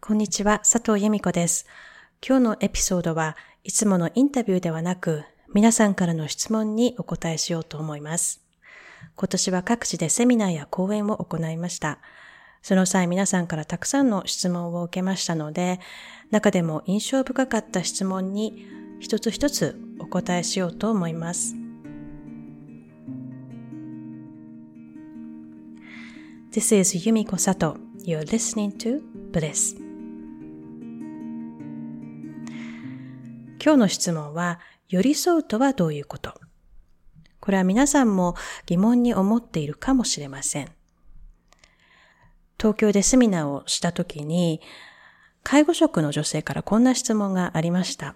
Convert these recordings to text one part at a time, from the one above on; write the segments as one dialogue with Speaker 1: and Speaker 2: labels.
Speaker 1: こんにちは、佐藤由美子です。今日のエピソードはいつものインタビューではなく、皆さんからの質問にお答えしようと思います。今年は各地でセミナーや講演を行いました。その際皆さんからたくさんの質問を受けましたので、中でも印象深かった質問に一つ一つお答えしようと思います。This is Yumiko Sato. You're listening to Bliss. 今日の質問は、寄り添うとはどういうこと？これは皆さんも疑問に思っているかもしれません。東京でセミナーをしたときに、介護職の女性からこんな質問がありました。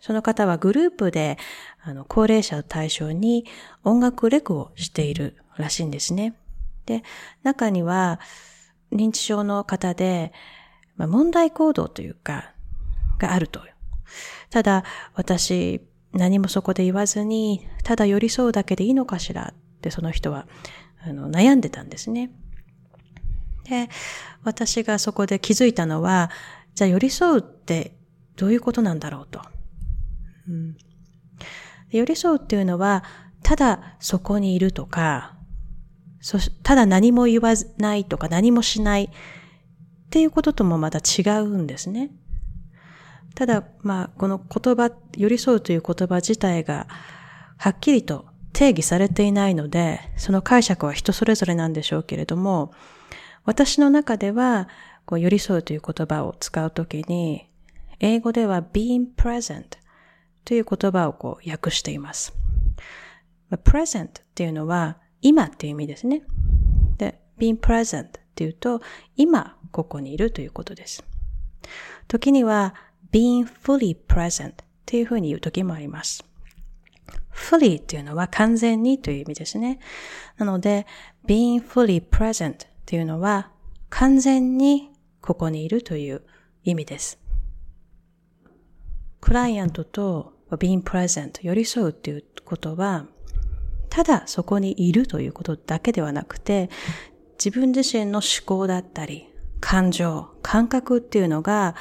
Speaker 1: その方はグループで、あの、高齢者を対象に音楽レクをしているらしいんですね。で、中には、認知症の方で、まあ、問題行動というか、があると。ただ、私、何もそこで言わずに、ただ寄り添うだけでいいのかしらってその人は、あの、悩んでたんですね。で、私がそこで気づいたのは、じゃあ寄り添うってどういうことなんだろうと。うん、寄り添うっていうのは、ただそこにいるとか、ただ何も言わないとか何もしないっていうことともまた違うんですね。ただ、まあ、この言葉、寄り添うという言葉自体が、はっきりと定義されていないので、その解釈は人それぞれなんでしょうけれども、私の中では、こう寄り添うという言葉を使うときに、英語では being present という言葉をこう訳しています。present っていうのは、今っていう意味ですね。で、being present っていうと、今ここにいるということです。時には、being fully present っていうふうに言う時もあります。fully っていうのは完全にという意味ですね。なので、being fully present っていうのは完全にここにいるという意味です。クライアントと being present 寄り添うっていうことは、ただそこにいるということだけではなくて、自分自身の思考だったり、感情、感覚っていうのが、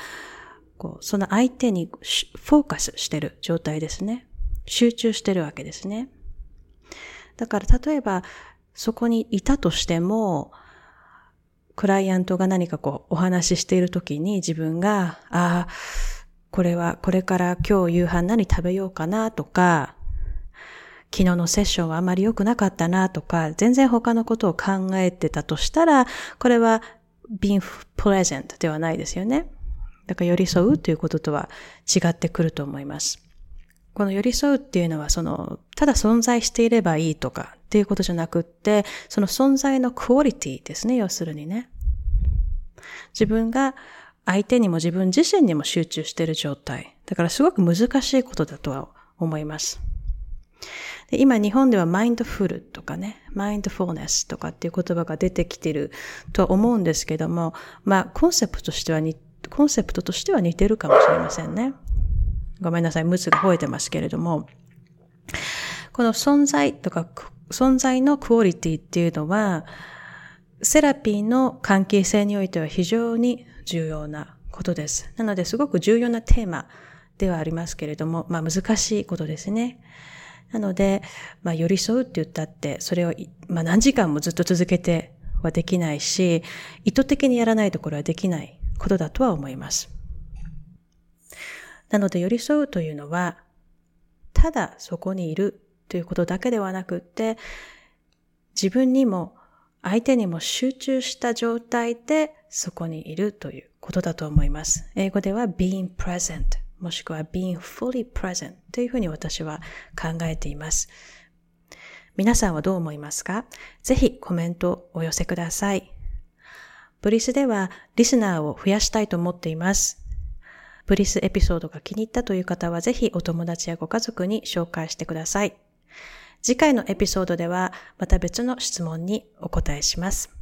Speaker 1: こう、その相手にフォーカスしてる状態ですね。集中してるわけですね。だから例えば、そこにいたとしても、クライアントが何かこう、お話ししているときに自分が、ああ、これは、これから今日夕飯何食べようかなとか、昨日のセッションはあまり良くなかったなとか、全然他のことを考えてたとしたら、これは being present ではないですよね。だから寄り添うということとは違ってくると思います。この寄り添うっていうのは、その、ただ存在していればいいとかっていうことじゃなくって、その存在のクオリティですね、要するにね。自分が相手にも自分自身にも集中している状態。だからすごく難しいことだとは思います。で今日本ではマインドフルとかね、マインドフォーネスとかっていう言葉が出てきてるとは思うんですけども、まあコンセプトとしてはコンセプトとしては似てるかもしれませんね。ごめんなさい、ムツが吠えてますけれども、この存在とか、存在のクオリティっていうのは、セラピーの関係性においては非常に重要なことです。なので、すごく重要なテーマではありますけれども、まあ難しいことですね。なので、まあ寄り添うって言ったって、それを、まあ何時間もずっと続けてはできないし、意図的にやらないところはできないことだとは思います。なので寄り添うというのは、ただそこにいるということだけではなくって、自分にも相手にも集中した状態でそこにいるということだと思います。英語では being present もしくは being fully present というふうに私は考えています。皆さんはどう思いますか？ぜひコメントをお寄せください。ブリスではリスナーを増やしたいと思っています。ブリスエピソードが気に入ったという方はぜひお友達やご家族に紹介してください。次回のエピソードではまた別の質問にお答えします。